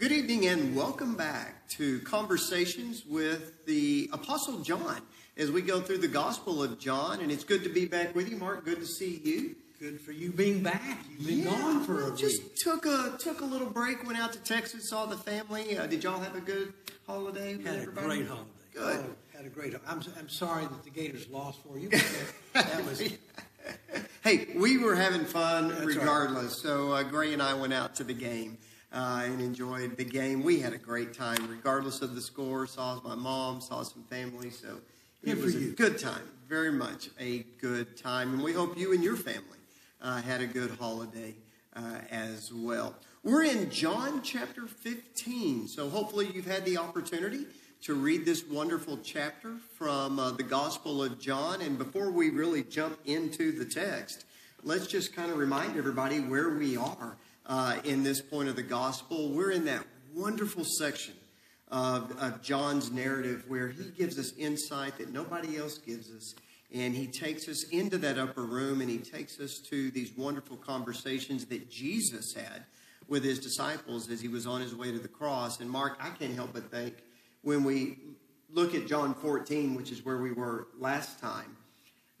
Good evening and welcome back to Conversations with the Apostle John as we go through the Gospel of John. And it's good to be back with you, Mark. Good to see you. Good for you being back. You've been gone for a just week. took a took a little break. Went out to Texas, saw the family. Uh, did y'all have a good holiday? Had a great holiday. Good. Oh, had a great. I'm I'm sorry that the Gators lost for you. that was Hey, we were having fun right. regardless. So uh, Gray and I went out to the game and enjoyed the game. We had a great time, regardless of the score. Saw my mom, saw some family. So it was a good time. Very much a good time, and we hope you and your family uh, had a good holiday uh, as well. We're in John chapter 15, so hopefully you've had the opportunity to read this wonderful chapter from uh, the Gospel of John. And before we really jump into the text, let's just kind of remind everybody where we are uh, in this point of the Gospel. We're in that wonderful section of, of John's narrative where he gives us insight that nobody else gives us. And he takes us into that upper room and he takes us to these wonderful conversations that Jesus had with his disciples as he was on his way to the cross. And Mark, I can't help but think when we look at John 14, which is where we were last time,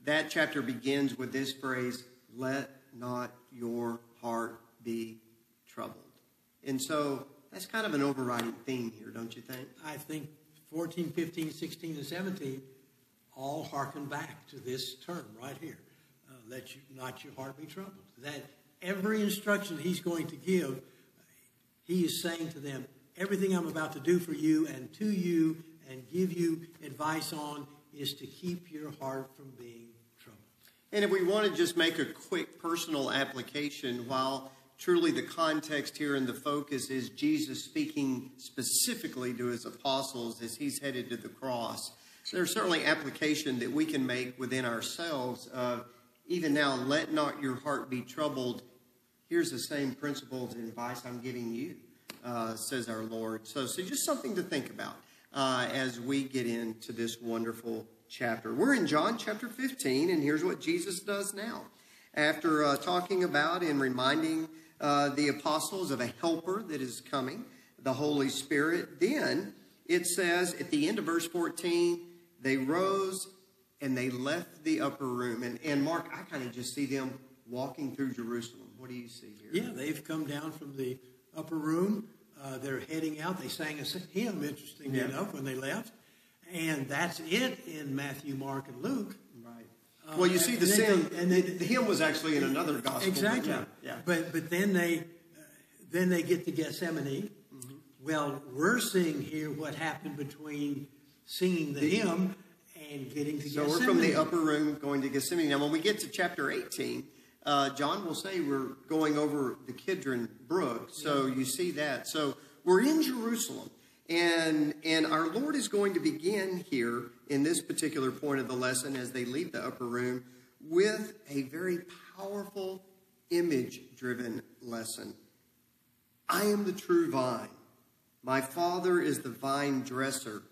that chapter begins with this phrase, let not your heart be troubled. And so that's kind of an overriding theme here, don't you think? I think 14, 15, 16, and 17 all harken back to this term right here. Uh, let you not your heart be troubled. That every instruction he's going to give, he is saying to them, everything I'm about to do for you and to you and give you advice on is to keep your heart from being troubled. And if we want to just make a quick personal application, while truly the context here and the focus is Jesus speaking specifically to his apostles as he's headed to the cross, there's certainly application that we can make within ourselves of even now, let not your heart be troubled. Here's the same principles and advice I'm giving you, uh, says our Lord. So, so just something to think about uh, as we get into this wonderful chapter. We're in John chapter 15, and here's what Jesus does now. After uh, talking about and reminding uh, the apostles of a helper that is coming, the Holy Spirit, then it says at the end of verse 14, they rose and they left the upper room. And, and Mark, I kind of just see them walking through Jerusalem. What do you see here? Yeah, they've come down from the upper room. Uh, they're heading out. They sang a hymn, interestingly Yeah. enough, when they left. And that's it in Matthew, Mark, and Luke. Uh, Well, you see, the, and sin, they- and the, the hymn was actually in another gospel. but Exactly. Yeah, yeah. But but then they uh, then they get to Gethsemane. Mm-hmm. Well, we're seeing here what happened between singing the hymn and getting to So Gethsemane. we're from the upper room going to Gethsemane. Now, when we get to chapter 18, uh, John will say we're going over the Kidron Brook. So you see that. So we're in Jerusalem. And, and our Lord is going to begin here in this particular point of the lesson as they leave the upper room with a very powerful image driven lesson. I am the true vine. My Father is the vine dresser.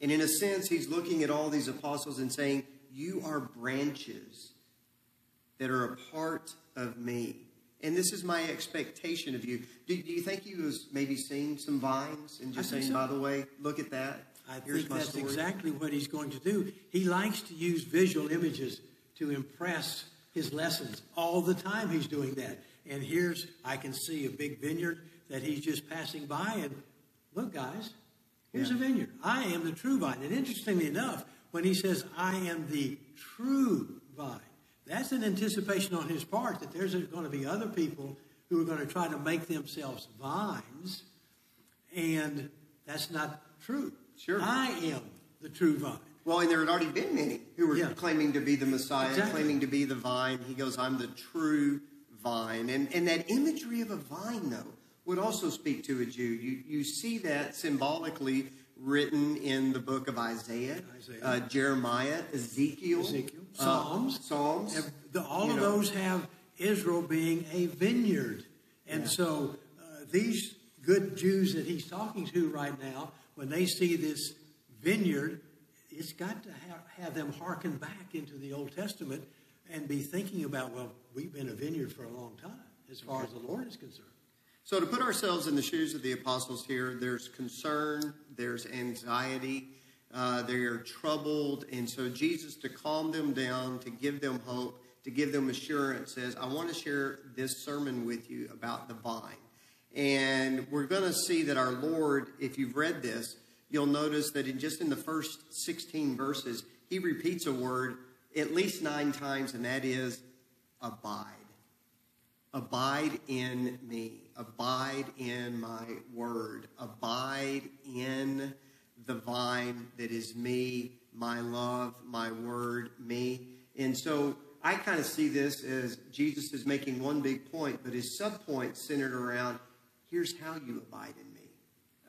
And in a sense, he's looking at all these apostles and saying, You are branches that are a part of me. And this is my expectation of you. Do, do you think he was maybe seeing some vines and just saying, so. by the way, look at that? I Here's think that's story. exactly what he's going to do. He likes to use visual images to impress his lessons. All the time he's doing that. And here's, I can see a big vineyard that he's just passing by. And look, guys, here's Yeah. a vineyard. I am the true vine. And interestingly enough, when he says, I am the true vine, that's an anticipation on his part that there's going to be other people who are going to try to make themselves vines. And that's not true. Sure. I am the true vine. Well, and there had already been many who were Yeah. claiming to be the Messiah, Exactly. claiming to be the vine. He goes, I'm the true vine. And, and that imagery of a vine, though, would also speak to a Jew. You, you see that symbolically written in the book of Isaiah, Isaiah. Uh, Jeremiah, Ezekiel, Ezekiel, uh, Psalms. Psalms. The- all of know. those have Israel being a vineyard. And Yeah. so uh, these good Jews that he's talking to right now, when they see this vineyard, it's got to have, have them hearken back into the Old Testament and be thinking about, well, we've been a vineyard for a long time as far as the Lord is concerned. So, to put ourselves in the shoes of the apostles here, there's concern, there's anxiety, uh, they are troubled. And so, Jesus, to calm them down, to give them hope, to give them assurance, says, I want to share this sermon with you about the vine. And we're going to see that our Lord, if you've read this, you'll notice that in just in the first 16 verses, he repeats a word at least nine times, and that is abide. Abide in me. Abide in my word. Abide in the vine that is me, my love, my word, me. And so I kind of see this as Jesus is making one big point, but his subpoint centered around here's how you abide in me.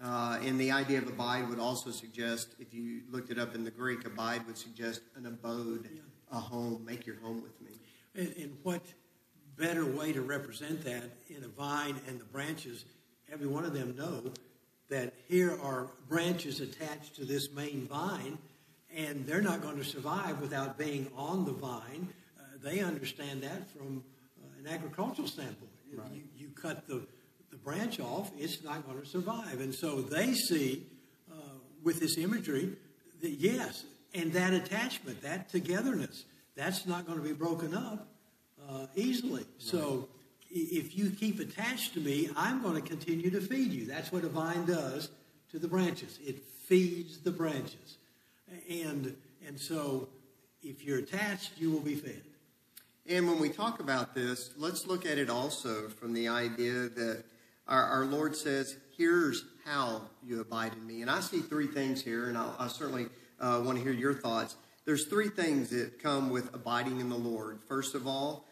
Uh, and the idea of abide would also suggest, if you looked it up in the Greek, abide would suggest an abode, yeah. a home. Make your home with me. And, and what better way to represent that in a vine and the branches? Every one of them know that here are branches attached to this main vine, and they're not going to survive without being on the vine. Uh, they understand that from uh, an agricultural standpoint. Right. You, you, cut the, the branch off, it's not going to survive. And so they see uh, with this imagery that yes, and that attachment, that togetherness, that's not going to be broken up uh, easily. Right. So if you keep attached to me, I'm going to continue to feed you. That's what a vine does to the branches. It feeds the branches. And, and so if you're attached, you will be fed. And when we talk about this, let's look at it also from the idea that our, our Lord says, here's how you abide in me. And I see three things here, and I'll, I certainly uh, want to hear your thoughts. There's three things that come with abiding in the Lord. First of all,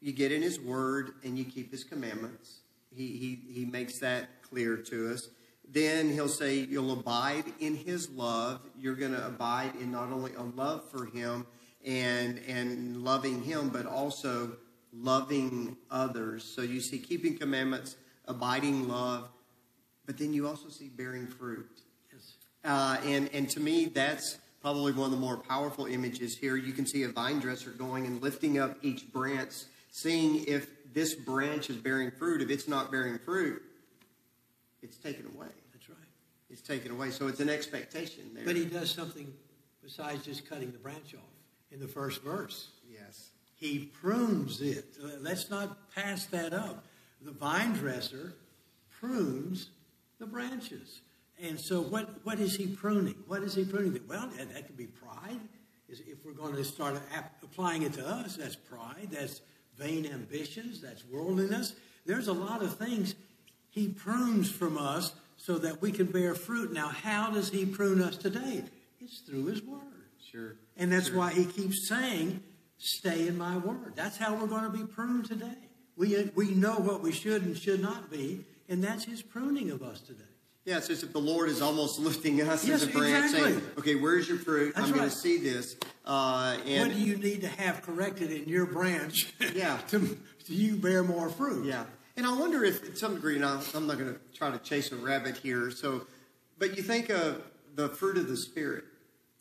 you get in his word and you keep his commandments. He, he, he makes that clear to us. Then he'll say you'll abide in his love. You're going to abide in not only a love for him and, and loving him, but also loving others. So you see keeping commandments, abiding love, but then you also see bearing fruit. Yes. Uh, and, and to me, that's probably one of the more powerful images here. You can see a vine dresser going and lifting up each branch seeing if this branch is bearing fruit. If it's not bearing fruit, it's taken away. That's right. It's taken away. So it's an expectation there. But he does something besides just cutting the branch off in the first verse. Yes. He prunes it. Let's not pass that up. The vine dresser prunes the branches. And so, what, what is he pruning? What is he pruning? Well, that, that could be pride. If we're going to start applying it to us, that's pride. That's vain ambitions, that's worldliness. There's a lot of things he prunes from us so that we can bear fruit. Now, how does he prune us today? It's through his word. Sure. And that's sure. why he keeps saying, stay in my word. That's how we're going to be pruned today. We, we know what we should and should not be, and that's his pruning of us today. Yeah, it's as if the Lord is almost lifting us yes, as a branch, exactly. saying, "Okay, where's your fruit? That's I'm right. going to see this." Uh, and what do you need to have corrected in your branch? Yeah, to, to you bear more fruit. Yeah, and I wonder if, to some degree, now I'm not going to try to chase a rabbit here. So, but you think of the fruit of the Spirit.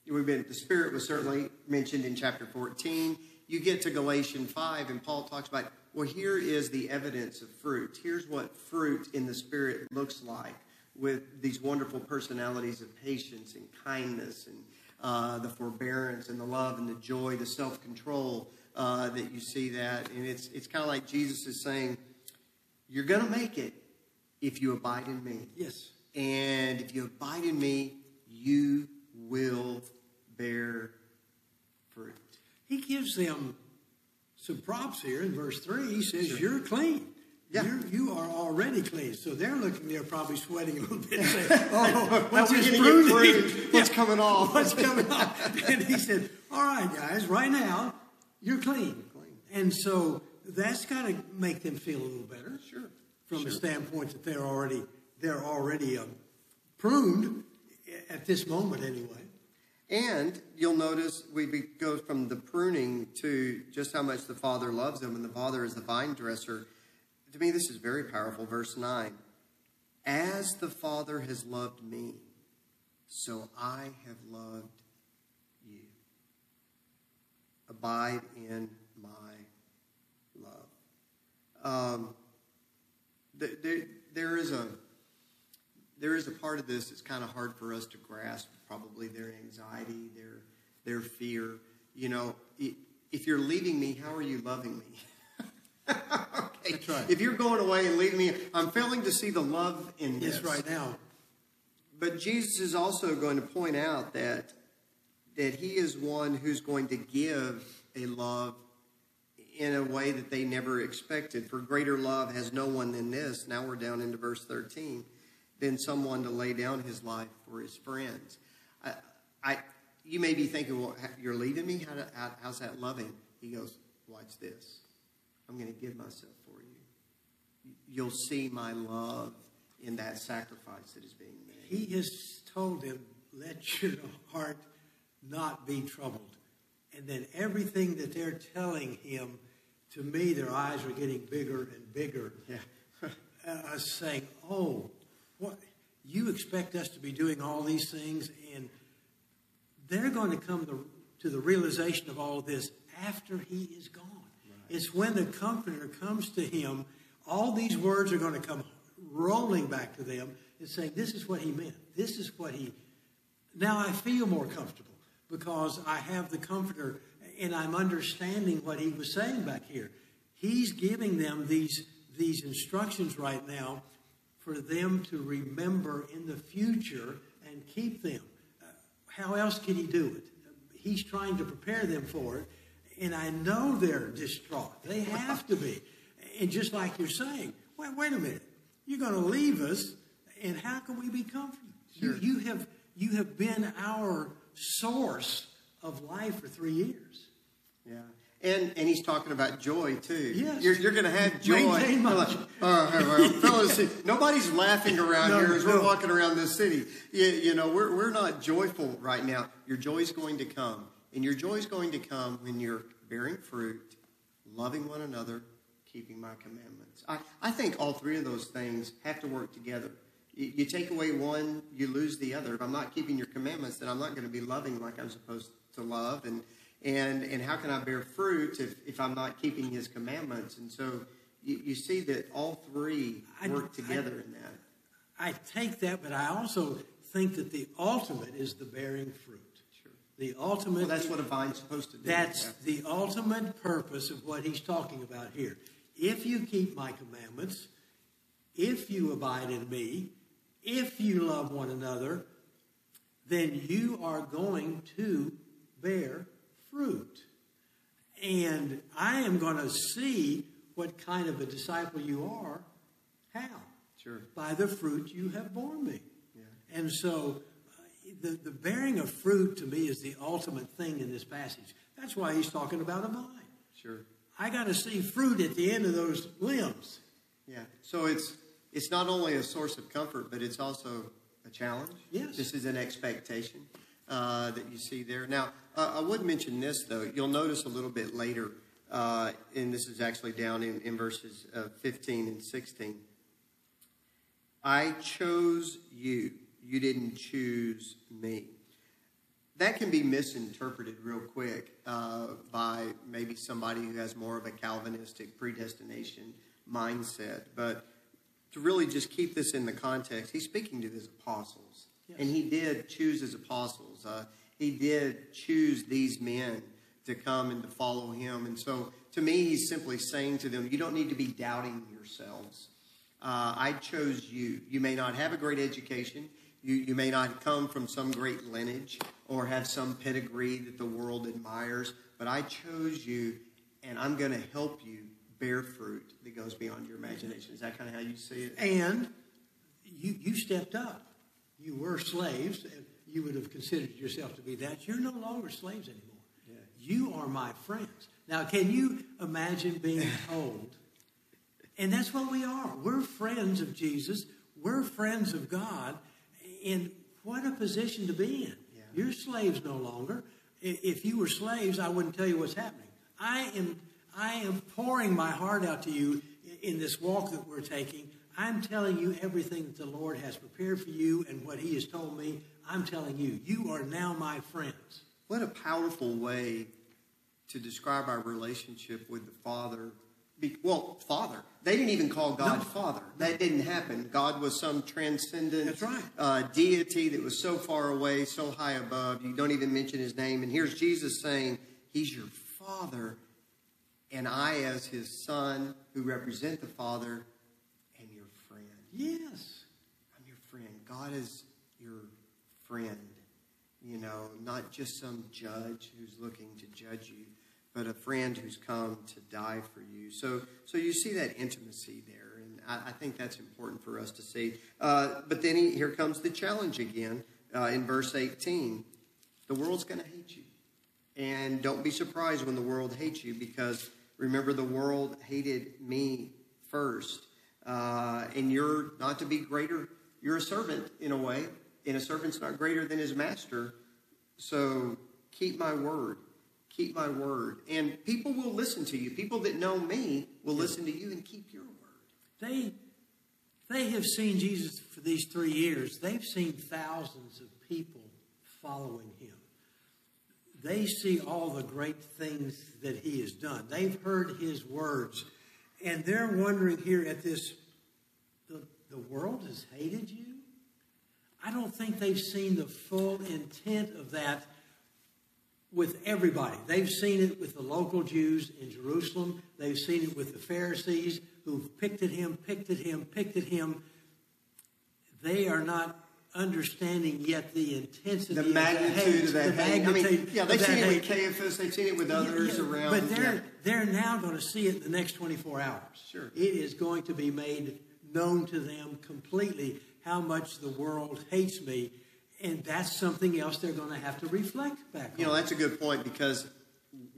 We've been the Spirit was certainly mentioned in chapter 14. You get to Galatians 5, and Paul talks about, well, here is the evidence of fruit. Here's what fruit in the Spirit looks like with these wonderful personalities of patience and kindness and uh, the forbearance and the love and the joy, the self control uh, that you see that. And it's, it's kind of like Jesus is saying, You're going to make it if you abide in me. Yes. And if you abide in me, you will bear fruit. He gives them some props here in verse 3. He says, sure. You're clean. Yeah. You're, you are already clean. So they're looking there probably sweating a little bit saying, oh, what's this pruning? What's yeah. coming off? What's coming off? And he said, all right, guys, right now, you're clean. clean. And so that's got to make them feel a little better. Sure. From sure. the standpoint that they're already, they're already um, pruned at this moment anyway. And you'll notice we go from the pruning to just how much the Father loves them, and the Father is the vine dresser to me, this is very powerful. Verse 9 As the Father has loved me, so I have loved you. Abide in my love. Um, there, there is a there is a part of this that's kind of hard for us to grasp. Probably their anxiety, their their fear. You know, if you're leaving me, how are you loving me? okay. That's right. If you're going away and leaving me, I'm failing to see the love in this Yes, right now. But Jesus is also going to point out that that he is one who's going to give a love in a way that they never expected. For greater love has no one than this. Now we're down into verse 13. Than someone to lay down his life for his friends. I, I you may be thinking, well, you're leaving me? How, how, how's that loving? He goes, watch this. I'm going to give myself for you. You'll see my love in that sacrifice that is being made. He has told them, let your heart not be troubled. And then everything that they're telling him, to me, their eyes are getting bigger and bigger. Yeah. uh, saying, oh, what? You expect us to be doing all these things, and they're going to come to, to the realization of all this after he is gone. It's when the Comforter comes to him, all these words are going to come rolling back to them and saying, This is what he meant. This is what he. Now I feel more comfortable because I have the Comforter and I'm understanding what he was saying back here. He's giving them these, these instructions right now for them to remember in the future and keep them. How else can he do it? He's trying to prepare them for it. And I know they're distraught. They have to be. And just like you're saying, wait, wait a minute. You're going to leave us, and how can we be comforted? Sure. You, you, have, you have been our source of life for three years. Yeah. And and he's talking about joy too. Yes. You're, you're going to have joy. Maintain my like, uh, fellas, nobody's laughing around no, here as no. we're walking around this city. You, you know, we're, we're not joyful right now. Your joy is going to come. And your joy is going to come when you're bearing fruit, loving one another, keeping my commandments. I, I think all three of those things have to work together. You, you take away one, you lose the other. If I'm not keeping your commandments, then I'm not going to be loving like I'm supposed to love. And and and how can I bear fruit if, if I'm not keeping His commandments? And so you, you see that all three work I, together I, in that. I take that, but I also think that the ultimate is the bearing fruit. The ultimate. Well, that's what a vine's supposed to do. That's yeah. the ultimate purpose of what he's talking about here. If you keep my commandments, if you abide in me, if you love one another, then you are going to bear fruit. And I am going to see what kind of a disciple you are. How? Sure. By the fruit you have borne me. Yeah. And so the, the bearing of fruit to me is the ultimate thing in this passage. That's why he's talking about a vine. Sure. I got to see fruit at the end of those limbs. Yeah. So it's it's not only a source of comfort, but it's also a challenge. Yes. This is an expectation uh, that you see there. Now, uh, I would mention this, though. You'll notice a little bit later, uh, and this is actually down in, in verses uh, 15 and 16. I chose you. You didn't choose me. That can be misinterpreted real quick uh, by maybe somebody who has more of a Calvinistic predestination mindset. But to really just keep this in the context, he's speaking to his apostles. Yes. And he did choose his apostles. Uh, he did choose these men to come and to follow him. And so to me, he's simply saying to them, you don't need to be doubting yourselves. Uh, I chose you. You may not have a great education. You, you may not come from some great lineage or have some pedigree that the world admires, but I chose you, and I'm going to help you bear fruit that goes beyond your imagination. Is that kind of how you see it? And you, you stepped up. You were slaves. You would have considered yourself to be that. You're no longer slaves anymore. Yeah. You are my friends. Now, can you imagine being told? and that's what we are. We're friends of Jesus. We're friends of God. And what a position to be in. Yeah. You're slaves no longer. If you were slaves, I wouldn't tell you what's happening. I am, I am pouring my heart out to you in this walk that we're taking. I'm telling you everything that the Lord has prepared for you and what He has told me. I'm telling you, you are now my friends. What a powerful way to describe our relationship with the Father Be, well, Father. They didn't even call God No. Father. That didn't happen. God was some transcendent right. uh, deity that was so far away, so high above. You don't even mention his name. And here's Jesus saying, He's your Father, and I, as his Son, who represent the Father, am your friend. Yes. I'm your friend. God is your friend. You know, not just some judge who's looking to judge you, but a friend who's come to die for you. So, so you see that intimacy there, and I, I think that's important for us to see. Uh, but then he, here comes the challenge again uh, in verse 18. The world's going to hate you. And don't be surprised when the world hates you because remember, the world hated me first. Uh, and you're not to be greater, you're a servant in a way, and a servant's not greater than his master. So keep my word. Keep my word. And people will listen to you. People that know me will listen to you and keep your word. They, they have seen Jesus for these three years. They've seen thousands of people following him. They see all the great things that he has done. They've heard his words. And they're wondering here at this the, the world has hated you? I don't think they've seen the full intent of that with everybody. They've seen it with the local Jews in Jerusalem. They've seen it with the Pharisees who've picked at him, picked at him, picked at him. They are not understanding yet the intensity The of magnitude of that the hate. I mean, yeah, they've seen it with hate. Caiaphas, they've seen it with others Yeah, around. But they're Yeah. they're now going to see it in the next 24 hours. Sure. It is going to be made known to them completely how much the world hates me, and that's something else they're going to have to reflect back You know, that's a good point because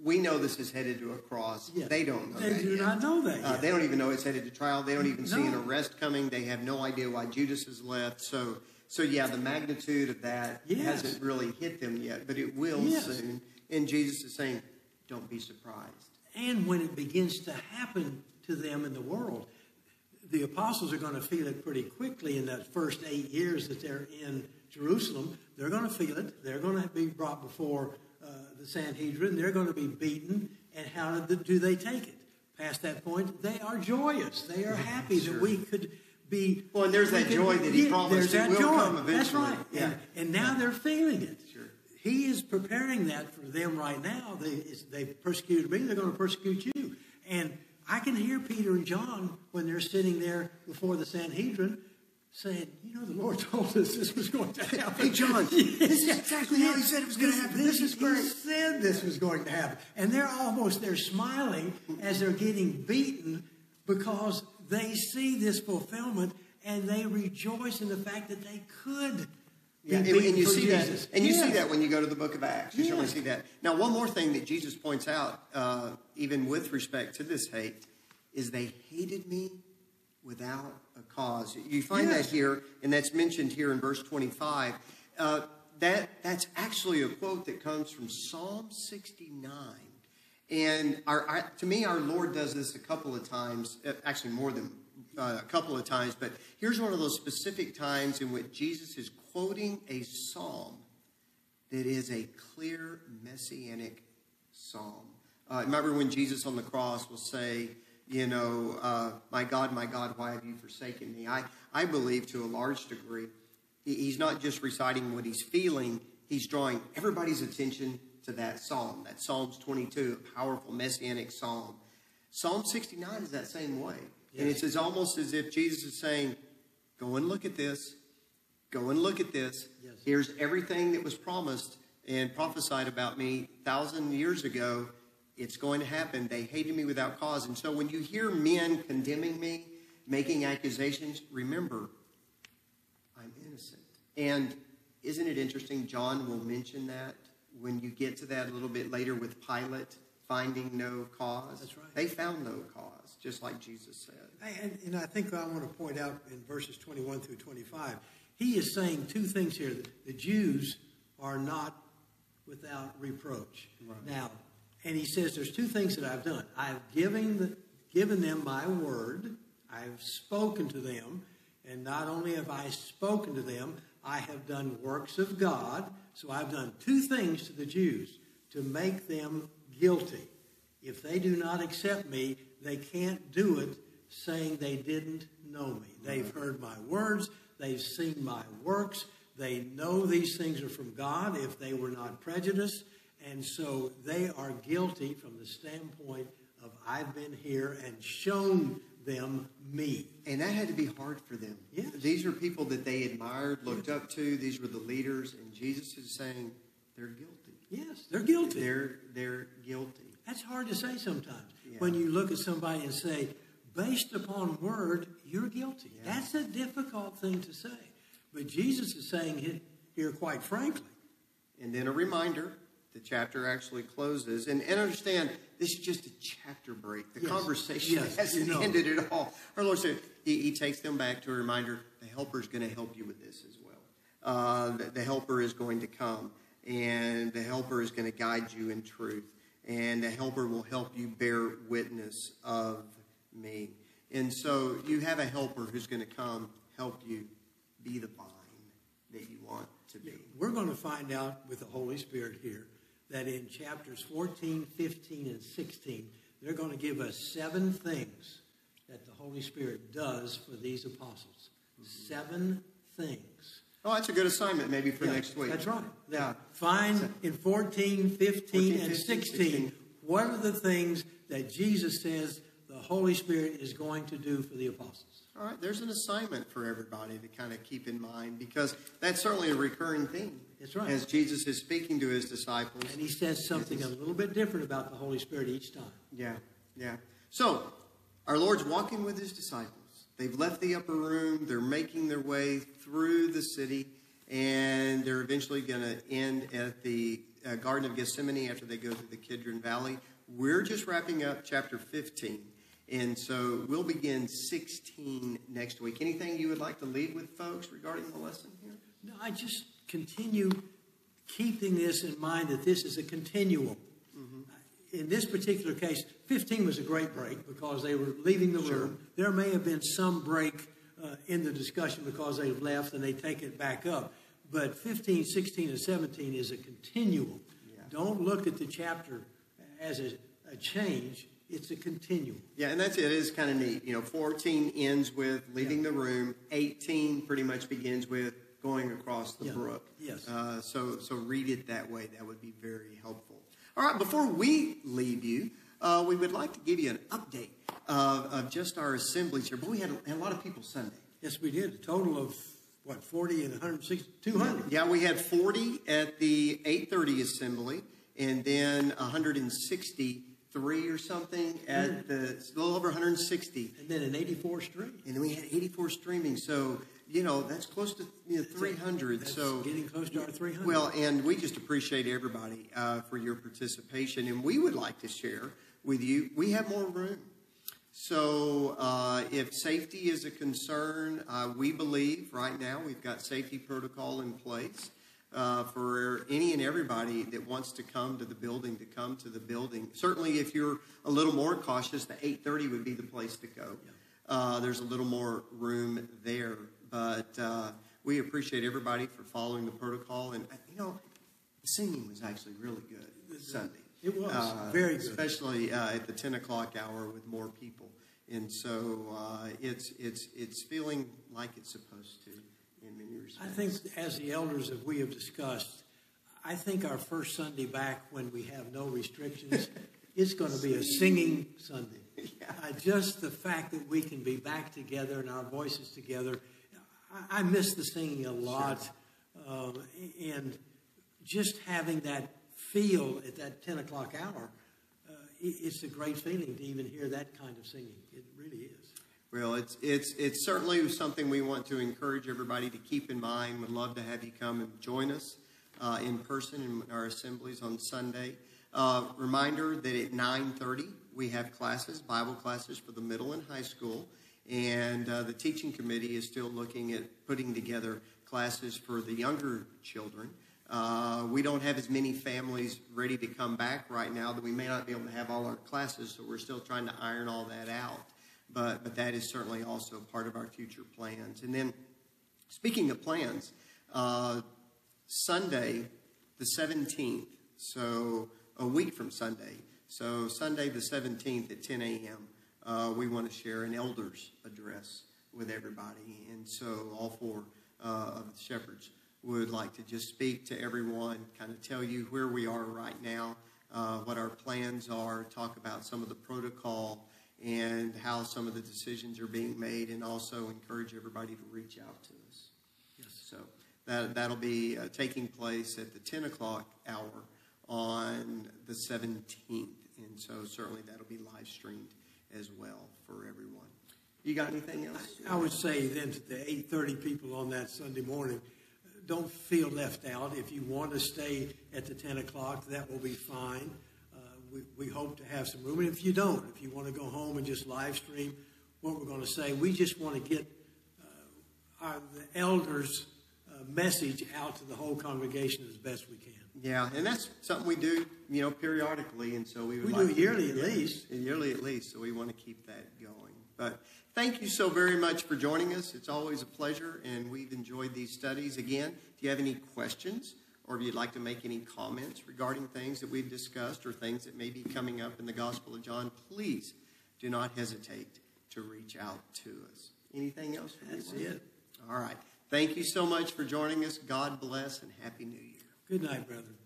we know this is headed to a cross. Yeah. They don't know They that do yet. not know that Uh, they don't even know it's headed to trial. They don't even see an arrest coming. They have no idea why Judas has left. So, so yeah, the magnitude of that Yes. hasn't really hit them yet, but it will Yes. soon. And Jesus is saying, "Don't be surprised." And when it begins to happen to them in the world, the apostles are going to feel it pretty quickly in that first eight years that they're in Jerusalem. They're going to feel it. They're going to be brought before uh, the Sanhedrin. They're going to be beaten. And how do do they take it? Past that point, they are joyous. They are happy Sure. that we could be. Well, and there's that could- joy that he yeah, promised it that will joy. come That's eventually. right. Yeah. And, and now they're feeling it. Sure. He is preparing that for them right now. They, they've persecuted me, they're going to persecute you. And I can hear Peter and John when they're sitting there before the Sanhedrin saying, You know, the Lord told us this was going to happen. Hey, John, this is exactly how he said it was going to happen. This is he said this was going to happen. And they're almost, they're smiling as they're getting beaten because they see this fulfillment and they rejoice in the fact that they could be Yeah, and, and you see Jesus. that, and you see that when you go to the Book of Acts. You certainly see that. Now, one more thing that Jesus points out, uh, even with respect to this hate, is they hated me without a cause. You find Yes. that here, and that's mentioned here in verse twenty-five. Uh, that that's actually a quote that comes from Psalm sixty-nine. And our, our, to me, our Lord does this a couple of times, uh, actually more than uh, a couple of times, but here's one of those specific times in which Jesus is quoting a psalm that is a clear messianic psalm. Uh, remember when Jesus on the cross will say, you know, uh, my God, my God, why have you forsaken me? I, I believe to a large degree, he's not just reciting what he's feeling, he's drawing everybody's attention to that psalm. That Psalms 22, a powerful messianic psalm. Psalm 69 is that same way. And it's as almost as if Jesus is saying, go and look at this. Go and look at this. Yes. Here's everything that was promised and prophesied about me thousand years ago. It's going to happen. They hated me without cause. And so when you hear men condemning me, making accusations, remember, I'm innocent. And isn't it interesting? John will mention that when you get to that a little bit later with Pilate finding no cause. That's right. They found no cause, just like Jesus said. And, and I think I want to point out in verses 21 through 25, he is saying two things here. The Jews are not without reproach. Now, and he says there's two things that I've done. I've given, the, given them my word, I've spoken to them, and not only have I spoken to them, I have done works of God. So I've done two things to the Jews to make them guilty. If they do not accept me, they can't do it saying they didn't know me. They've heard my words, they've seen my works, they know these things are from God if they were not prejudiced, and so they are guilty from the standpoint of I've been here and shown them me. And that had to be hard for them. Yes. These are people that they admired, looked up to. These were the leaders, and Jesus is saying they're guilty. Yes, they're guilty. They're they're guilty. That's hard to say sometimes. Yeah. When you look at somebody and say, based upon word, you're guilty. Yeah. That's a difficult thing to say. But Jesus is saying it here quite frankly. And then a reminder, the chapter actually closes. And, and understand, this is just a chapter break. The Yes. conversation Yes, hasn't you know. ended at all. Our Lord said, he, he takes them back to a reminder, the helper is going to help you with this as well. Uh, the, the helper is going to come, and the helper is going to guide you in truth. And the helper will help you bear witness of me. And so you have a helper who's going to come help you be the vine that you want to be. We're going to find out with the Holy Spirit here that in chapters 14, 15, and 16, they're going to give us seven things that the Holy Spirit does for these apostles. Mm-hmm. Seven things. Oh, that's a good assignment maybe for Yeah, next week. That's right. Yeah. Find in 14, 15, 14, and 16, 16. what are the things that Jesus says the Holy Spirit is going to do for the apostles? All right, there's an assignment for everybody to kind of keep in mind because that's certainly a recurring theme. That's right. As Jesus is speaking to his disciples. And he says something a little bit different about the Holy Spirit each time. Yeah, yeah. So, our Lord's walking with his disciples. They've left the upper room, they're making their way through the city, and they're eventually going to end at the uh, Garden of Gethsemane after they go through the Kidron Valley. We're just wrapping up chapter 15. And so we'll begin 16 next week. Anything you would like to leave with folks regarding the lesson here? No, I just continue keeping this in mind that this is a continuum. In this particular case, 15 was a great break because they were leaving the room. There may have been some break uh, in the discussion because they left and they take it back up. But 15, 16, and 17 is a continuum. Yeah. Don't look at the chapter as a, a change, it's a continuum. Yeah, and that's it. It is kind of neat. You know, 14 ends with leaving the room. 18 pretty much begins with going across the Yeah. brook. Yes. Uh, so, so read it that way. That would be very helpful. All right. Before we leave you, uh, we would like to give you an update of, of just our assemblies here. But we had a, had a lot of people Sunday. Yes, we did. A total of, what, 40 and 160, 200. Yeah, we had 40 at the 8:30 assembly, and then 163 or something at the a little over 160 And then an 84 string. and then we had 84 streaming. So you know that's close to you know 300. That's so getting close to our 300. well, and we just appreciate everybody uh, for your participation, and we would like to share with you. We have more room. So, uh, if safety is a concern, uh, we believe right now we've got safety protocol in place uh, for any and everybody that wants to come to the building to come to the building. Certainly, if you're a little more cautious, the 8:30 would be the place to go. Uh, there's a little more room there, but uh, we appreciate everybody for following the protocol. And uh, you know, the singing was actually really good Sunday. It was. Uh, Very good. especially uh, at the 10 o'clock hour with more people. And so uh, it's it's it's feeling like it's supposed to in many respects. I think, as the elders that we have discussed, I think our first Sunday back when we have no restrictions, it's going to be a singing Sunday. Yeah. Uh, just the fact that we can be back together and our voices together. I, I miss the singing a lot. Um, and just having that feel at that 10 o'clock hour, uh, it's a great feeling to even hear that kind of singing. It really is. Well, it's it's it's certainly something we want to encourage everybody to keep in mind. We'd love to have you come and join us uh, in person in our assemblies on Sunday. Uh, reminder that at 9:30 we have classes, Bible classes for the middle and high school, and uh, the teaching committee is still looking at putting together classes for the younger children. Uh, we don't have as many families ready to come back right now that we may not be able to have all our classes, so we're still trying to iron all that out. But, but that is certainly also part of our future plans. And then, speaking of plans, uh, Sunday, the 17th, so a week from Sunday, so Sunday the 17th at 10 a.m., uh, we want to share an elder's address with everybody. And so all four uh, of the shepherds would like to just speak to everyone, kind of tell you where we are right now, uh, what our plans are, talk about some of the protocol and how some of the decisions are being made, and also encourage everybody to reach out to us. Yes. So that, that'll be uh, taking place at the 10 o'clock hour on the 17th. And so certainly that'll be live streamed as well for everyone. You got anything else? I would say then to the eight thirty people on that Sunday morning, don't feel left out. If you want to stay at the ten o'clock, that will be fine. Uh, we, we hope to have some room. And if you don't, if you want to go home and just live stream what we're going to say, we just want to get uh, our, the elders' message out to the whole congregation as best we can. Yeah, and that's something we do, you know, periodically, and so we would We like do yearly at Yeah, least. Yearly at least, so we want to keep that going. But thank you so very much for joining us. It's always a pleasure, and we've enjoyed these studies. Again, if you have any questions or if you'd like to make any comments regarding things that we've discussed or things that may be coming up in the Gospel of John, please do not hesitate to reach out to us. Anything else? That's it. All right. Thank you so much for joining us. God bless and Happy New Year. Good night, brethren.